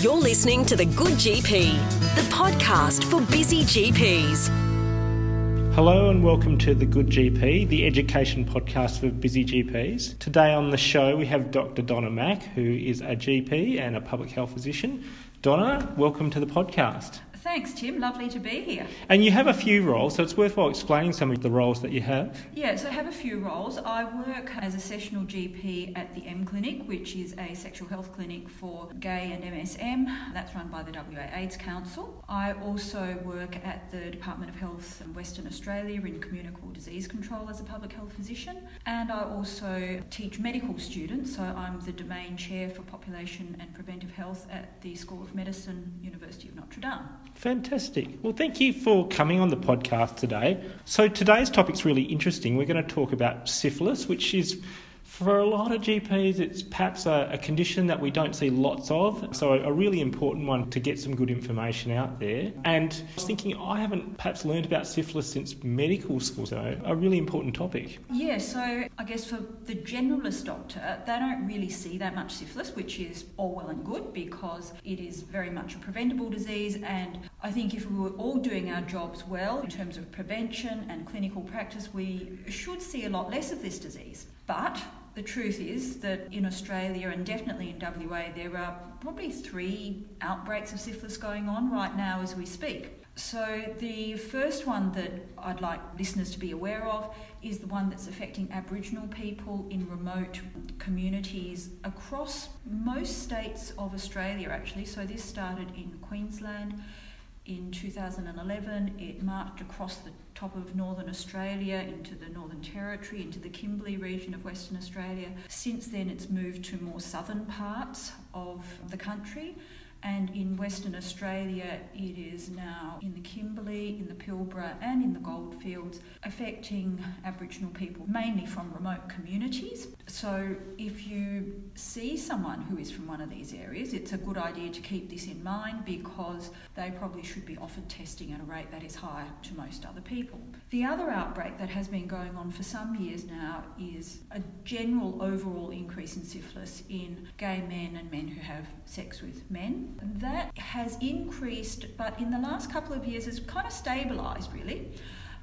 You're listening to The Good GP, the podcast for busy GPs. Hello and welcome to The Good GP, the education podcast for busy GPs. Today on the show we have Dr. Donna Mak, who is a GP and a public health physician. Donna, welcome to the podcast. Thanks, Tim. Lovely to be here. And you have a few roles, so it's worthwhile explaining some of the roles that you have. Yes, I have a few roles. I work as a sessional GP at the M Clinic, which is a sexual health clinic for gay and MSM. That's run by the WA AIDS Council. I also work at the Department of Health in Western Australia in communicable disease control as a public health physician. And I also teach medical students, so I'm the domain chair for population and preventive health at the School of Medicine, University of Notre Dame. Fantastic. Well, thank you for coming on the podcast today. So, today's topic's really interesting. We're going to talk about syphilis, which is for a lot of GPs, it's perhaps a, a, condition that we don't see lots of, so a, a, really important one to get some good information out there. And I was thinking, I haven't perhaps learned about syphilis since medical school, so a really important topic. Yeah, so I guess for the generalist doctor, they don't really see that much syphilis, which is all well and good because it is very much a preventable disease. And I think if we were all doing our jobs well in terms of prevention and clinical practice, we should see a lot less of this disease. But the truth is that in Australia and definitely in WA, there are probably three outbreaks of syphilis going on right now as we speak. So, the first one that I'd like listeners to be aware of is the one that's affecting Aboriginal people in remote communities across most states of Australia, actually. So, this started in Queensland in 2011. It marched across the top of northern Australia into the Northern Territory, into the Kimberley region of Western Australia. Since then, it's moved to more southern parts of the country. And in Western Australia, it is now in the Kimberley, in the Pilbara, and in the Goldfields, affecting Aboriginal people, mainly from remote communities. So, if you see someone who is from one of these areas, it's a good idea to keep this in mind because they probably should be offered testing at a rate that is higher to most other people. The other outbreak that has been going on for some years now is a general overall increase in syphilis in gay men and men who have sex with men. That has increased, but in the last couple of years has kind of stabilised really.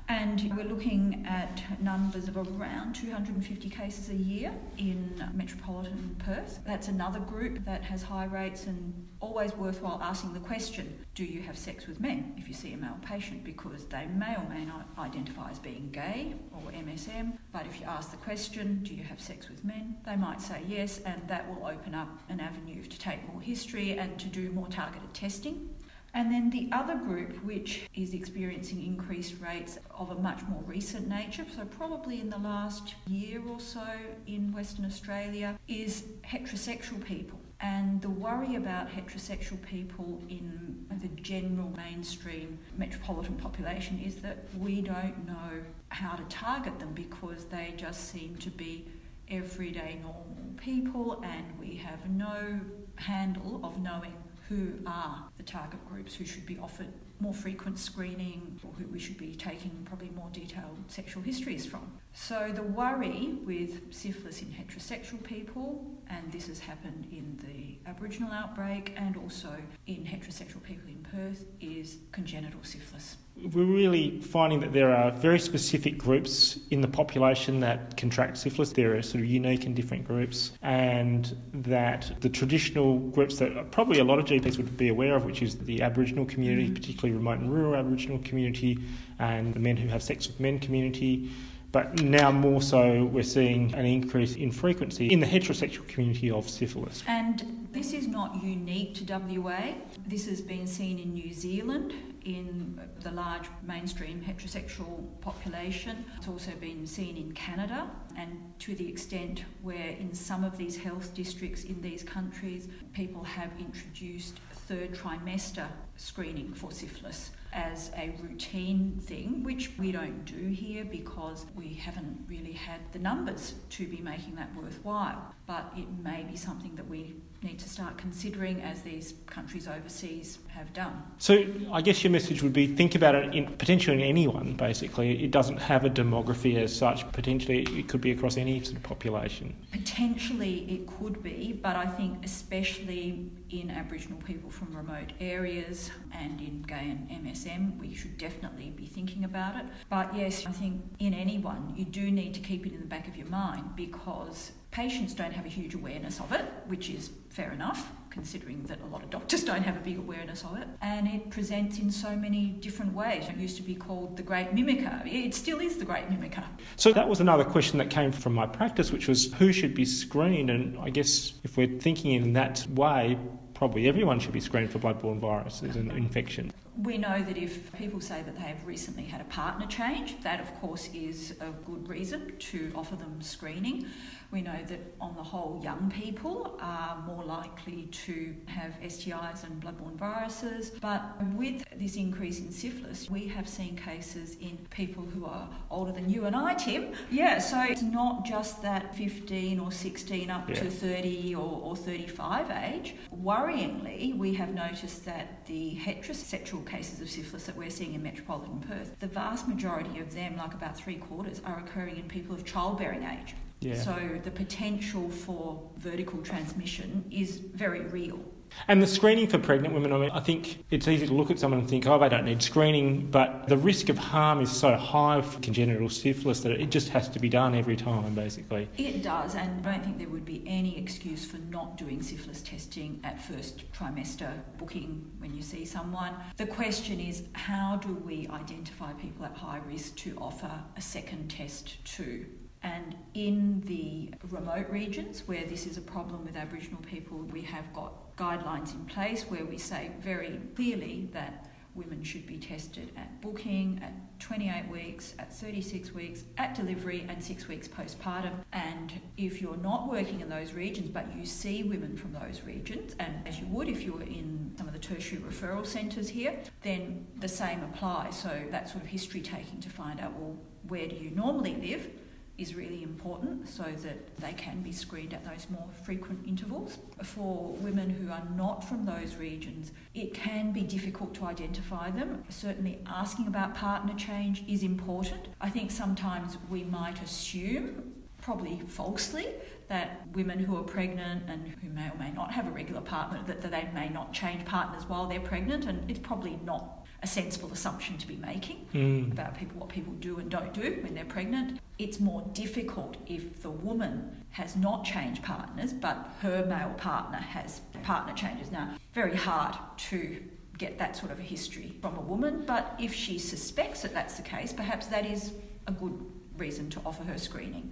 And we're looking at numbers of around 250 cases a year in metropolitan Perth. That's another group that has high rates and always worthwhile asking the question do you have sex with men if you see a male patient? Because they may or may not identify as being gay or MSM. But if you ask the question do you have sex with men, they might say yes, and that will open up an avenue to take more history and to do more targeted testing. And then the other group, which is experiencing increased rates of a much more recent nature, so probably in the last year or so in Western Australia, is heterosexual people. And the worry about heterosexual people in the general mainstream metropolitan population is that we don't know how to target them because they just seem to be everyday normal people and we have no handle of knowing who are the target groups who should be offered more frequent screening or who we should be taking probably more detailed sexual histories from. So, the worry with syphilis in heterosexual people, and this has happened in the Aboriginal outbreak and also in heterosexual people in Perth, is congenital syphilis we're really finding that there are very specific groups in the population that contract syphilis. There are sort of unique and different groups, and that the traditional groups that probably a lot of GPs would be aware of, which is the Aboriginal community, mm-hmm. particularly remote and rural Aboriginal community, and the men who have sex with men community. But now more so, we're seeing an increase in frequency in the heterosexual community of syphilis. And this is not unique to WA. This has been seen in New Zealand in the large mainstream heterosexual population. It's also been seen in Canada, and to the extent where in some of these health districts in these countries, people have introduced third trimester screening for syphilis as a routine thing, which we don't do here because we haven't really had the numbers to be making that worthwhile. But it may be something that we need to start considering as these countries overseas have done. So, I guess your message would be think about it in, potentially in anyone, basically. It doesn't have a demography as such. Potentially, it could be across any sort of population. Potentially, it could be, but I think especially in Aboriginal people from remote areas and in gay and MSM, we should definitely be thinking about it. But yes, I think in anyone, you do need to keep it in the back of your mind because patients don't have a huge awareness of it, which is fair enough, considering that a lot of doctors don't have a big awareness of it. And it presents in so many different ways. It used to be called the Great Mimicker. It still is the Great Mimicker. So that was another question that came from my practice, which was who should be screened? And I guess if we're thinking in that way, probably everyone should be screened for bloodborne viruses and infection. We know that if people say that they have recently had a partner change, that of course is a good reason to offer them screening. We know that on the whole, young people are more likely to have STIs and bloodborne viruses. But with this increase in syphilis, we have seen cases in people who are older than you and I, Tim. Yeah, so it's not just that 15 or 16 up yeah. to 30 or, or 35 age. Worryingly, we have noticed that the heterosexual cases of syphilis that we're seeing in metropolitan Perth, the vast majority of them, like about three quarters, are occurring in people of childbearing age. Yeah. So the potential for vertical transmission is very real. And the screening for pregnant women, I mean, I think it's easy to look at someone and think, oh, they don't need screening, but the risk of harm is so high for congenital syphilis that it just has to be done every time, basically. It does, and I don't think there would be any excuse for not doing syphilis testing at first trimester booking when you see someone. The question is, how do we identify people at high risk to offer a second test to? And in the remote regions where this is a problem with Aboriginal people, we have got guidelines in place where we say very clearly that women should be tested at booking, at 28 weeks, at 36 weeks, at delivery, and six weeks postpartum. And if you're not working in those regions, but you see women from those regions, and as you would if you were in some of the tertiary referral centres here, then the same applies. So that sort of history taking to find out, well, where do you normally live? Is really important so that they can be screened at those more frequent intervals. For women who are not from those regions, it can be difficult to identify them. Certainly, asking about partner change is important. I think sometimes we might assume, probably falsely, that women who are pregnant and who may or may not have a regular partner that, they may not change partners while they're pregnant and it's probably not a sensible assumption to be making mm. about people what people do and don't do when they're pregnant. It's more difficult if the woman has not changed partners, but her male partner has partner changes. Now, very hard to get that sort of a history from a woman, but if she suspects that that's the case, perhaps that is a good reason to offer her screening.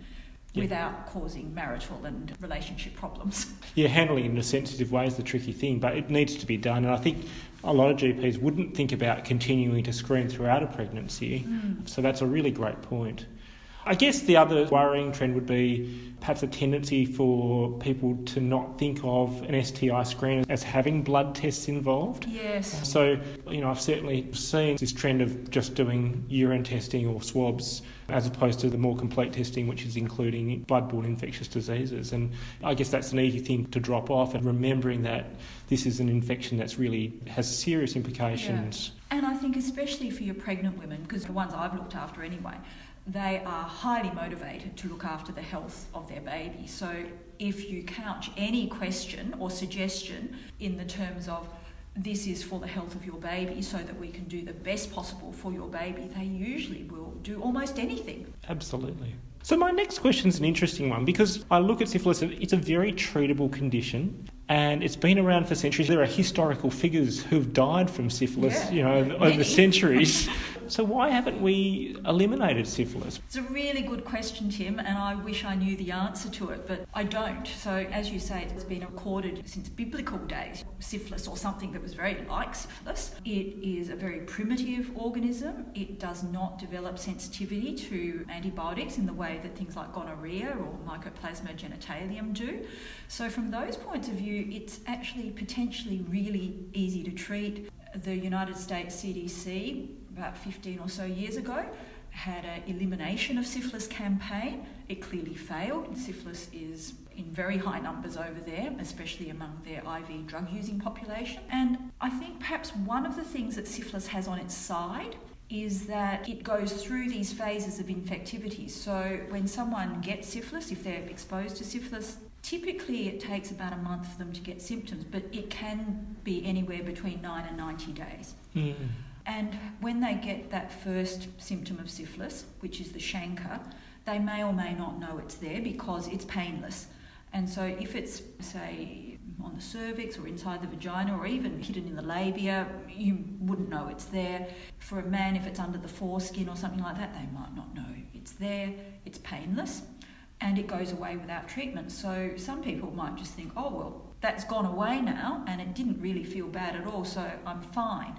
Yeah. Without causing marital and relationship problems. Yeah, handling it in a sensitive way is the tricky thing, but it needs to be done. And I think a lot of GPs wouldn't think about continuing to screen throughout a pregnancy. Mm. So that's a really great point. I guess the other worrying trend would be perhaps a tendency for people to not think of an STI screen as having blood tests involved. Yes. So, you know, I've certainly seen this trend of just doing urine testing or swabs as opposed to the more complete testing, which is including bloodborne infectious diseases. And I guess that's an easy thing to drop off and remembering that this is an infection that's really has serious implications. Yeah. And I think especially for your pregnant women, because the ones I've looked after anyway, they are highly motivated to look after the health of their baby. So if you couch any question or suggestion in the terms of this is for the health of your baby so that we can do the best possible for your baby, they usually will do almost anything. Absolutely. So, my next question is an interesting one because I look at syphilis, it's a very treatable condition and it's been around for centuries. There are historical figures who've died from syphilis, yeah, you know, over centuries. So why haven't we eliminated syphilis? It's a really good question, Tim, and I wish I knew the answer to it, but I don't. So as you say, it's been recorded since biblical days. Syphilis, or something that was very like syphilis, it is a very primitive organism. It does not develop sensitivity to antibiotics in the way that things like gonorrhea or mycoplasma genitalium do. So from those points of view, it's actually potentially really easy to treat. The United States CDC about 15 or so years ago had an elimination of syphilis campaign. It clearly failed. Syphilis is in very high numbers over there, especially among their IV drug using population. And I think perhaps one of the things that syphilis has on its side is that it goes through these phases of infectivity. So when someone gets syphilis, if they're exposed to syphilis, typically it takes about a month for them to get symptoms, but it can be anywhere between 9 and 90 days. Mm. And when they get that first symptom of syphilis, which is the chancre, they may or may not know it's there because it's painless. And so, if it's, say, on the cervix or inside the vagina or even hidden in the labia, you wouldn't know it's there. For a man, if it's under the foreskin or something like that, they might not know it's there. It's painless and it goes away without treatment. So, some people might just think, oh, well, that's gone away now and it didn't really feel bad at all, so I'm fine.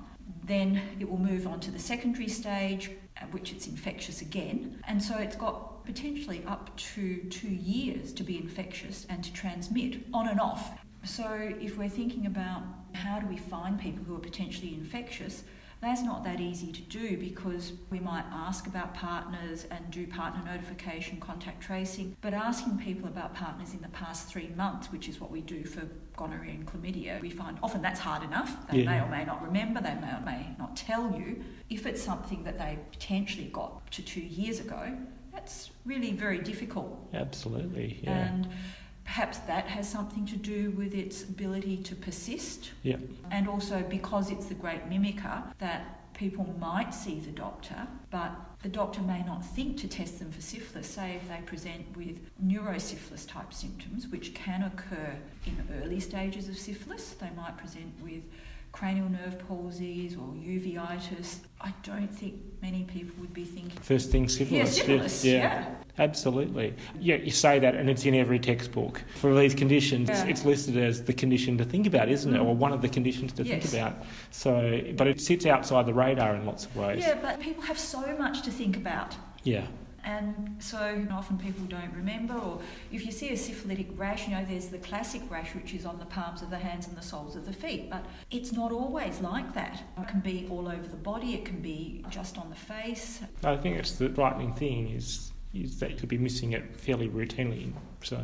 Then it will move on to the secondary stage, at which it's infectious again. And so it's got potentially up to two years to be infectious and to transmit on and off. So if we're thinking about how do we find people who are potentially infectious, that's not that easy to do because we might ask about partners and do partner notification, contact tracing, but asking people about partners in the past three months, which is what we do for gonorrhea and chlamydia, we find often that's hard enough. They yeah. may or may not remember, they may or may not tell you. If it's something that they potentially got to two years ago, that's really very difficult. Absolutely, yeah. And Perhaps that has something to do with its ability to persist. Yeah. And also because it's the great mimicker that people might see the doctor, but the doctor may not think to test them for syphilis, say if they present with neurosyphilis type symptoms, which can occur in early stages of syphilis. They might present with cranial nerve palsies or uveitis, I don't think many people would be thinking. First thing, syphilis. Yeah, syphilis, yeah. yeah. Absolutely. Yeah, you say that, and it's in every textbook. For these conditions, yeah. it's listed as the condition to think about, isn't mm. it? Or one of the conditions to yes. think about. So, but it sits outside the radar in lots of ways. Yeah, but people have so much to think about. Yeah and so often people don't remember or if you see a syphilitic rash you know there's the classic rash which is on the palms of the hands and the soles of the feet. But it's not always like that. It can be all over the body it can be just on the face. I think it's the frightening thing is is that you could be missing it fairly routinely so.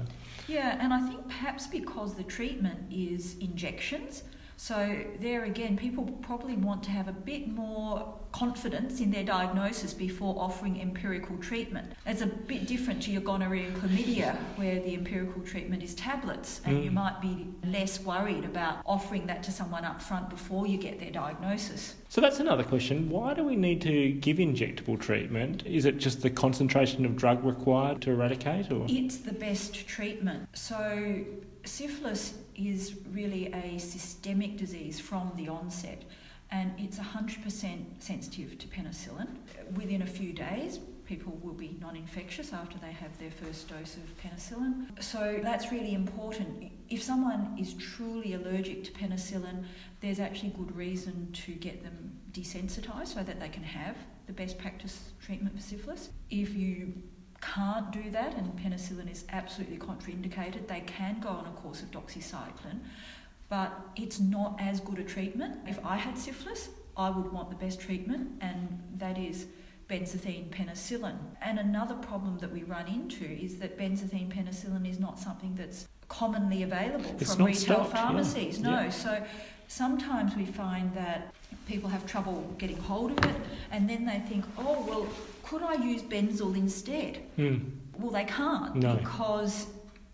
Yeah and i think perhaps because the treatment is injections so, there again, people probably want to have a bit more confidence in their diagnosis before offering empirical treatment. It's a bit different to your gonorrhea and chlamydia, where the empirical treatment is tablets, and mm. you might be less worried about offering that to someone up front before you get their diagnosis. So, that's another question. Why do we need to give injectable treatment? Is it just the concentration of drug required to eradicate? Or? It's the best treatment. So, syphilis is really a systemic disease from the onset and it's 100% sensitive to penicillin. Within a few days, people will be non infectious after they have their first dose of penicillin. So that's really important. If someone is truly allergic to penicillin, there's actually good reason to get them desensitised so that they can have the best practice treatment for syphilis. If you can't do that and penicillin is absolutely contraindicated, they can go on a course of doxycycline, but it's not as good a treatment. If I had syphilis, I would want the best treatment, and that is benzathine penicillin. And another problem that we run into is that benzathine penicillin is not something that's commonly available it's from retail stocked, pharmacies. Yeah. No, yeah. so sometimes we find that people have trouble getting hold of it, and then they think, oh, well, could I use Benzyl instead? Mm. Well, they can't no. because,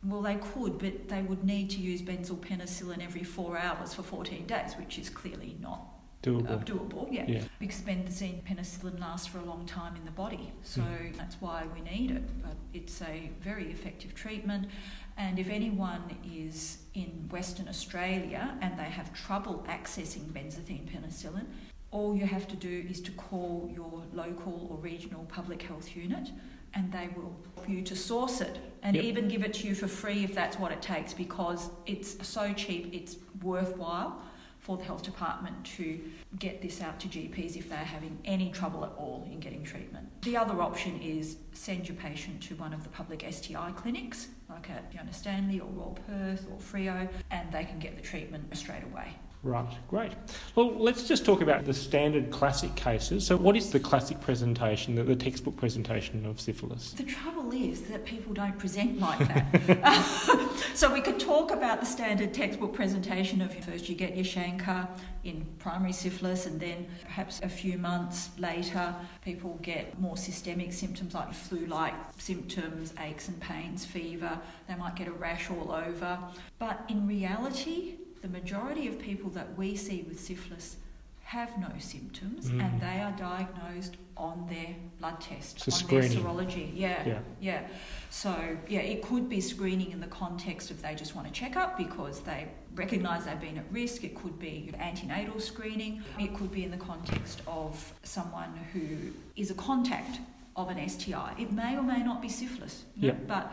well, they could, but they would need to use benzyl penicillin every four hours for 14 days, which is clearly not doable. Uh, doable, yeah. yeah. Because benzathine penicillin lasts for a long time in the body, so mm. that's why we need it. But it's a very effective treatment, and if anyone is in Western Australia and they have trouble accessing benzathine penicillin, all you have to do is to call your local or regional public health unit and they will help you to source it and yep. even give it to you for free if that's what it takes because it's so cheap, it's worthwhile for the health department to get this out to GPs if they're having any trouble at all in getting treatment. The other option is send your patient to one of the public STI clinics, like at Fiona Stanley or Royal Perth or Freo, and they can get the treatment straight away. Right, great. Well, let's just talk about the standard classic cases. So, what is the classic presentation, the, the textbook presentation of syphilis? The trouble is that people don't present like that. so we could talk about the standard textbook presentation of first you get your chancre in primary syphilis and then perhaps a few months later people get more systemic symptoms like flu-like symptoms, aches and pains, fever, they might get a rash all over. But in reality, the majority of people that we see with syphilis have no symptoms mm. and they are diagnosed on their blood test, so on screening. their serology. Yeah, yeah, yeah. So, yeah, it could be screening in the context of they just want to check up because they recognise they've been at risk. It could be antenatal screening. It could be in the context of someone who is a contact of an STI. It may or may not be syphilis. Yeah. But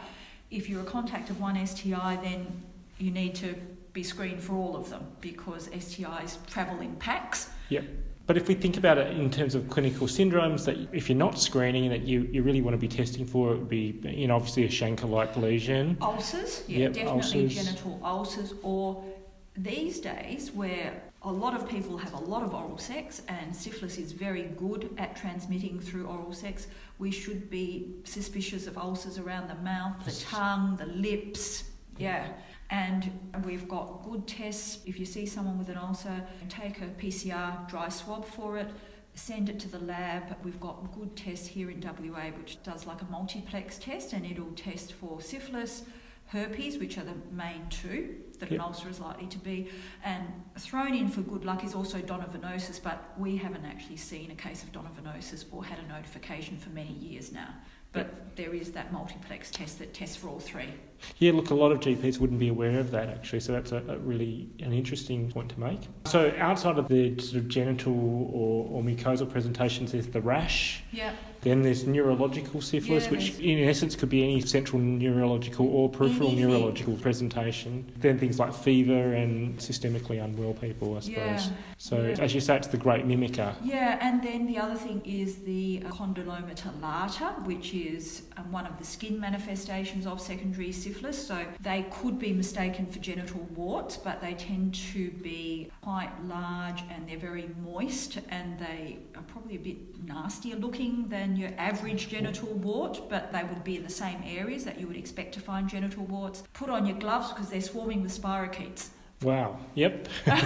if you're a contact of one STI, then you need to be screened for all of them because STIs travel in packs. Yep. But if we think about it in terms of clinical syndromes, that if you're not screening, that you, you really want to be testing for, it would be you know obviously a chancre-like lesion. Ulcers, yeah, Yep, definitely ulcers. genital ulcers, or these days where a lot of people have a lot of oral sex and syphilis is very good at transmitting through oral sex, we should be suspicious of ulcers around the mouth, the tongue, the lips, yeah. And we've got good tests. If you see someone with an ulcer, take a PCR dry swab for it, send it to the lab. We've got good tests here in WA, which does like a multiplex test, and it'll test for syphilis, herpes, which are the main two that Yep. an ulcer is likely to be. And thrown in for good luck is also donovanosis, but we haven't actually seen a case of donovanosis or had a notification for many years now. But there is that multiplex test that tests for all three. Yeah, look, a lot of GPs wouldn't be aware of that actually, so that's a, a really an interesting point to make. So outside of the sort of genital or, or mucosal presentations, there's the rash. Yeah. Then there's neurological syphilis, Yeah, which in essence could be any central neurological or peripheral Anything. neurological presentation. Then things like fever and systemically unwell people, I suppose. Yeah. So Yeah. as you say, it's the great mimicker. Yeah, and then the other thing is the condyloma lata, which is um, one of the skin manifestations of secondary syphilis. So they could be mistaken for genital warts, but they tend to be quite large and they're very moist and they are probably a bit nastier looking than your average genital wart, but they would be in the same areas that you would expect to find genital warts. Put on your gloves because they're swarming with spirochetes. Wow. Yep.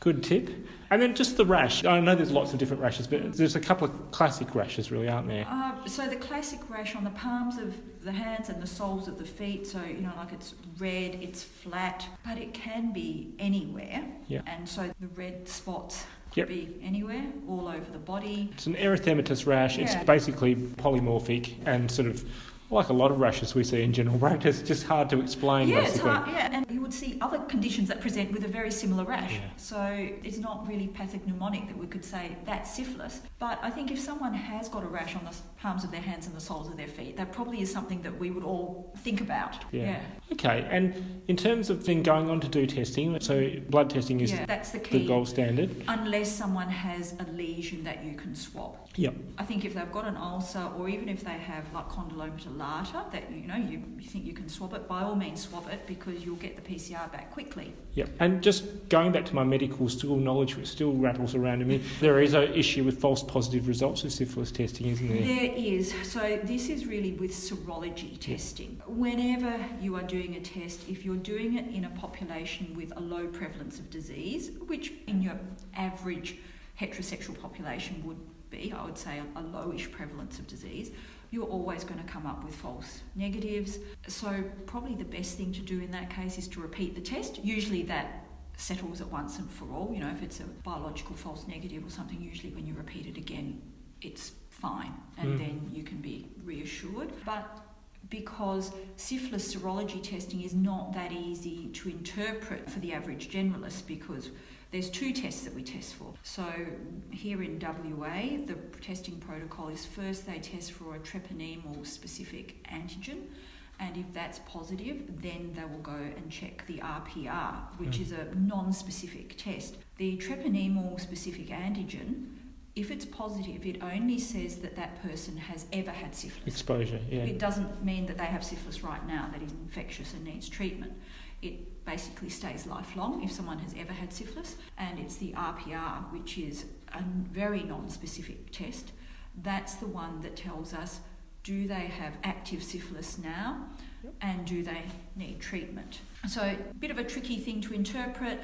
Good tip. And then just the rash. I know there's lots of different rashes, but there's a couple of classic rashes, really, aren't there? Uh, so the classic rash on the palms of the hands and the soles of the feet. So you know, like it's red, it's flat, but it can be anywhere. Yeah. And so the red spots Yep. be anywhere, all over the body. It's an erythematous rash. It's basically polymorphic and sort of like a lot of rashes we see in general practice, just hard to explain, Yeah, it's basically. hard, yeah, and you would see other conditions that present with a very similar rash. Yeah. So it's not really pathognomonic that we could say that's syphilis. But I think if someone has got a rash on the palms of their hands and the soles of their feet, that probably is something that we would all think about. Yeah. Okay, and in terms of then going on to do testing, so blood testing is Yeah, that's the key. the gold standard. Unless someone has a lesion that you can swab. Yep. I think if they've got an ulcer or even if they have like condyloma lata that you know you, you think you can swab it, by all means swab it because you'll get the PCR back quickly. Yep. And just going back to my medical school knowledge, which still rattles around in me, there is an issue with false positive results with syphilis testing, isn't there? There is. So this is really with serology testing. Whenever you are doing a test, if you're doing it in a population with a low prevalence of disease, which in your average heterosexual population would be, I would say, a, lowish prevalence of disease, you're always going to come up with false negatives. So probably the best thing to do in that case is to repeat the test. Usually that settles it once and for all. You know, if it's a biological false negative or something, usually when you repeat it again, it's fine and Mm. then you can be reassured. But because syphilis serology testing is not that easy to interpret for the average generalist because there's two tests that we test for. So here in WA, the testing protocol is first they test for a treponemal specific antigen. And if that's positive, then they will go and check the RPR, which Mm. is a non specific test. The treponemal specific antigen, if it's positive, it only says that that person has ever had syphilis. Exposure, yeah. It doesn't mean that they have syphilis right now that is infectious and needs treatment. It basically stays lifelong if someone has ever had syphilis, and it's the RPR, which is a very non specific test. That's the one that tells us do they have active syphilis now? and do they need treatment? So, a bit of a tricky thing to interpret,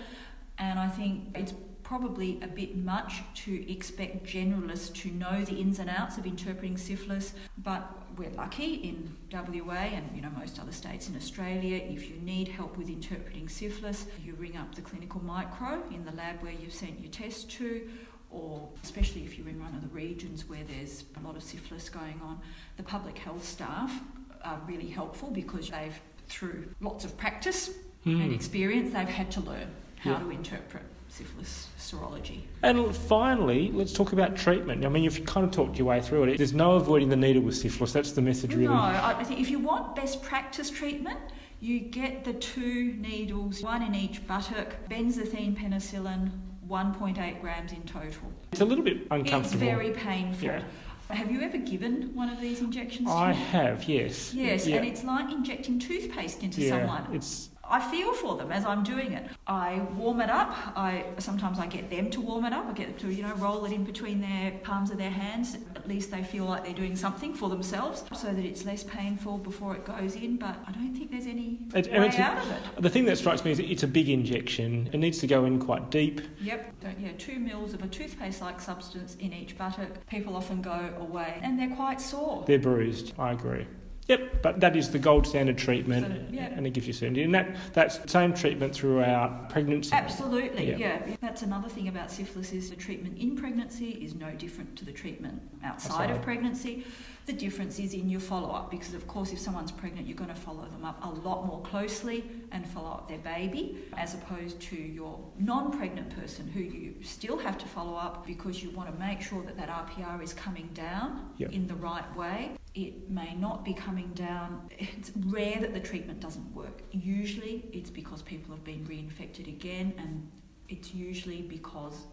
and I think it's probably a bit much to expect generalists to know the ins and outs of interpreting syphilis, but we're lucky in WA and you know most other states in Australia. If you need help with interpreting syphilis, you ring up the clinical micro in the lab where you've sent your test to, or especially if you're in one of the regions where there's a lot of syphilis going on, the public health staff are really helpful because they've, through lots of practice mm. and experience, they've had to learn how yeah. to interpret syphilis serology. And finally, let's talk about treatment. I mean, you've kind of talked your way through it. There's no avoiding the needle with syphilis. That's the message, really. No, I think if you want best practice treatment, you get the two needles, one in each buttock, benzathine penicillin, 1.8 grams in total. It's a little bit uncomfortable. It's very painful. Yeah. Have you ever given one of these injections? I have, yes. Yes, yeah. and it's like injecting toothpaste into yeah, someone. It's I feel for them as I'm doing it. I warm it up. I sometimes I get them to warm it up. I get them to you know roll it in between their palms of their hands. At least they feel like they're doing something for themselves, so that it's less painful before it goes in. But I don't think there's any it, way out of it. The thing that strikes me is it's a big injection. It needs to go in quite deep. Yep. Yeah, two mils of a toothpaste-like substance in each buttock. People often go away and they're quite sore. They're bruised. I agree. Yep, but that is the gold standard treatment, so, yeah. and it gives you certainty. And that that's the same treatment throughout pregnancy. Absolutely, yeah. yeah. That's another thing about syphilis is the treatment in pregnancy is no different to the treatment outside of pregnancy. The difference is in your follow up because, of course, if someone's pregnant, you're going to follow them up a lot more closely and follow up their baby as opposed to your non pregnant person who you still have to follow up because you want to make sure that that RPR is coming down yep. in the right way. It may not be coming down. It's rare that the treatment doesn't work. Usually, it's because people have been reinfected again, and it's usually because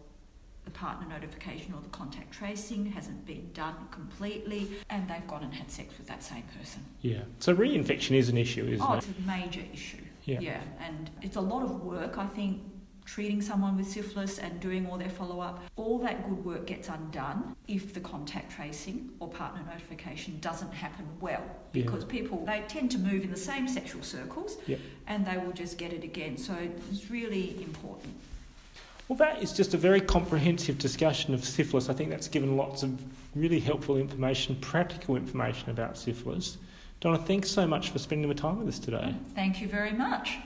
the partner notification or the contact tracing hasn't been done completely and they've gone and had sex with that same person. Yeah. So reinfection is an issue, isn't oh, it? it's a major issue. Yeah. Yeah. And it's a lot of work, I think, treating someone with syphilis and doing all their follow up. All that good work gets undone if the contact tracing or partner notification doesn't happen well because yeah. people they tend to move in the same sexual circles yep. and they will just get it again. So it's really important. Well, that is just a very comprehensive discussion of syphilis. I think that's given lots of really helpful information, practical information about syphilis. Donna, thanks so much for spending the time with us today. Thank you very much.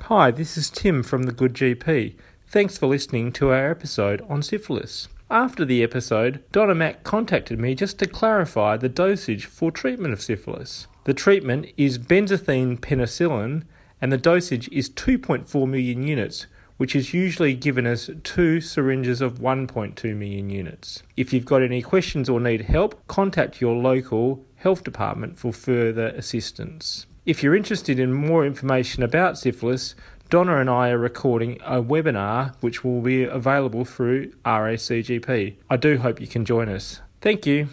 Hi, this is Tim from The Good GP. Thanks for listening to our episode on syphilis. After the episode, Donna Mak contacted me just to clarify the dosage for treatment of syphilis. The treatment is benzathine penicillin, and the dosage is 2.4 million units, which is usually given as two syringes of 1.2 million units. If you've got any questions or need help, contact your local health department for further assistance. If you're interested in more information about syphilis, Donna and I are recording a webinar which will be available through RACGP. I do hope you can join us. Thank you.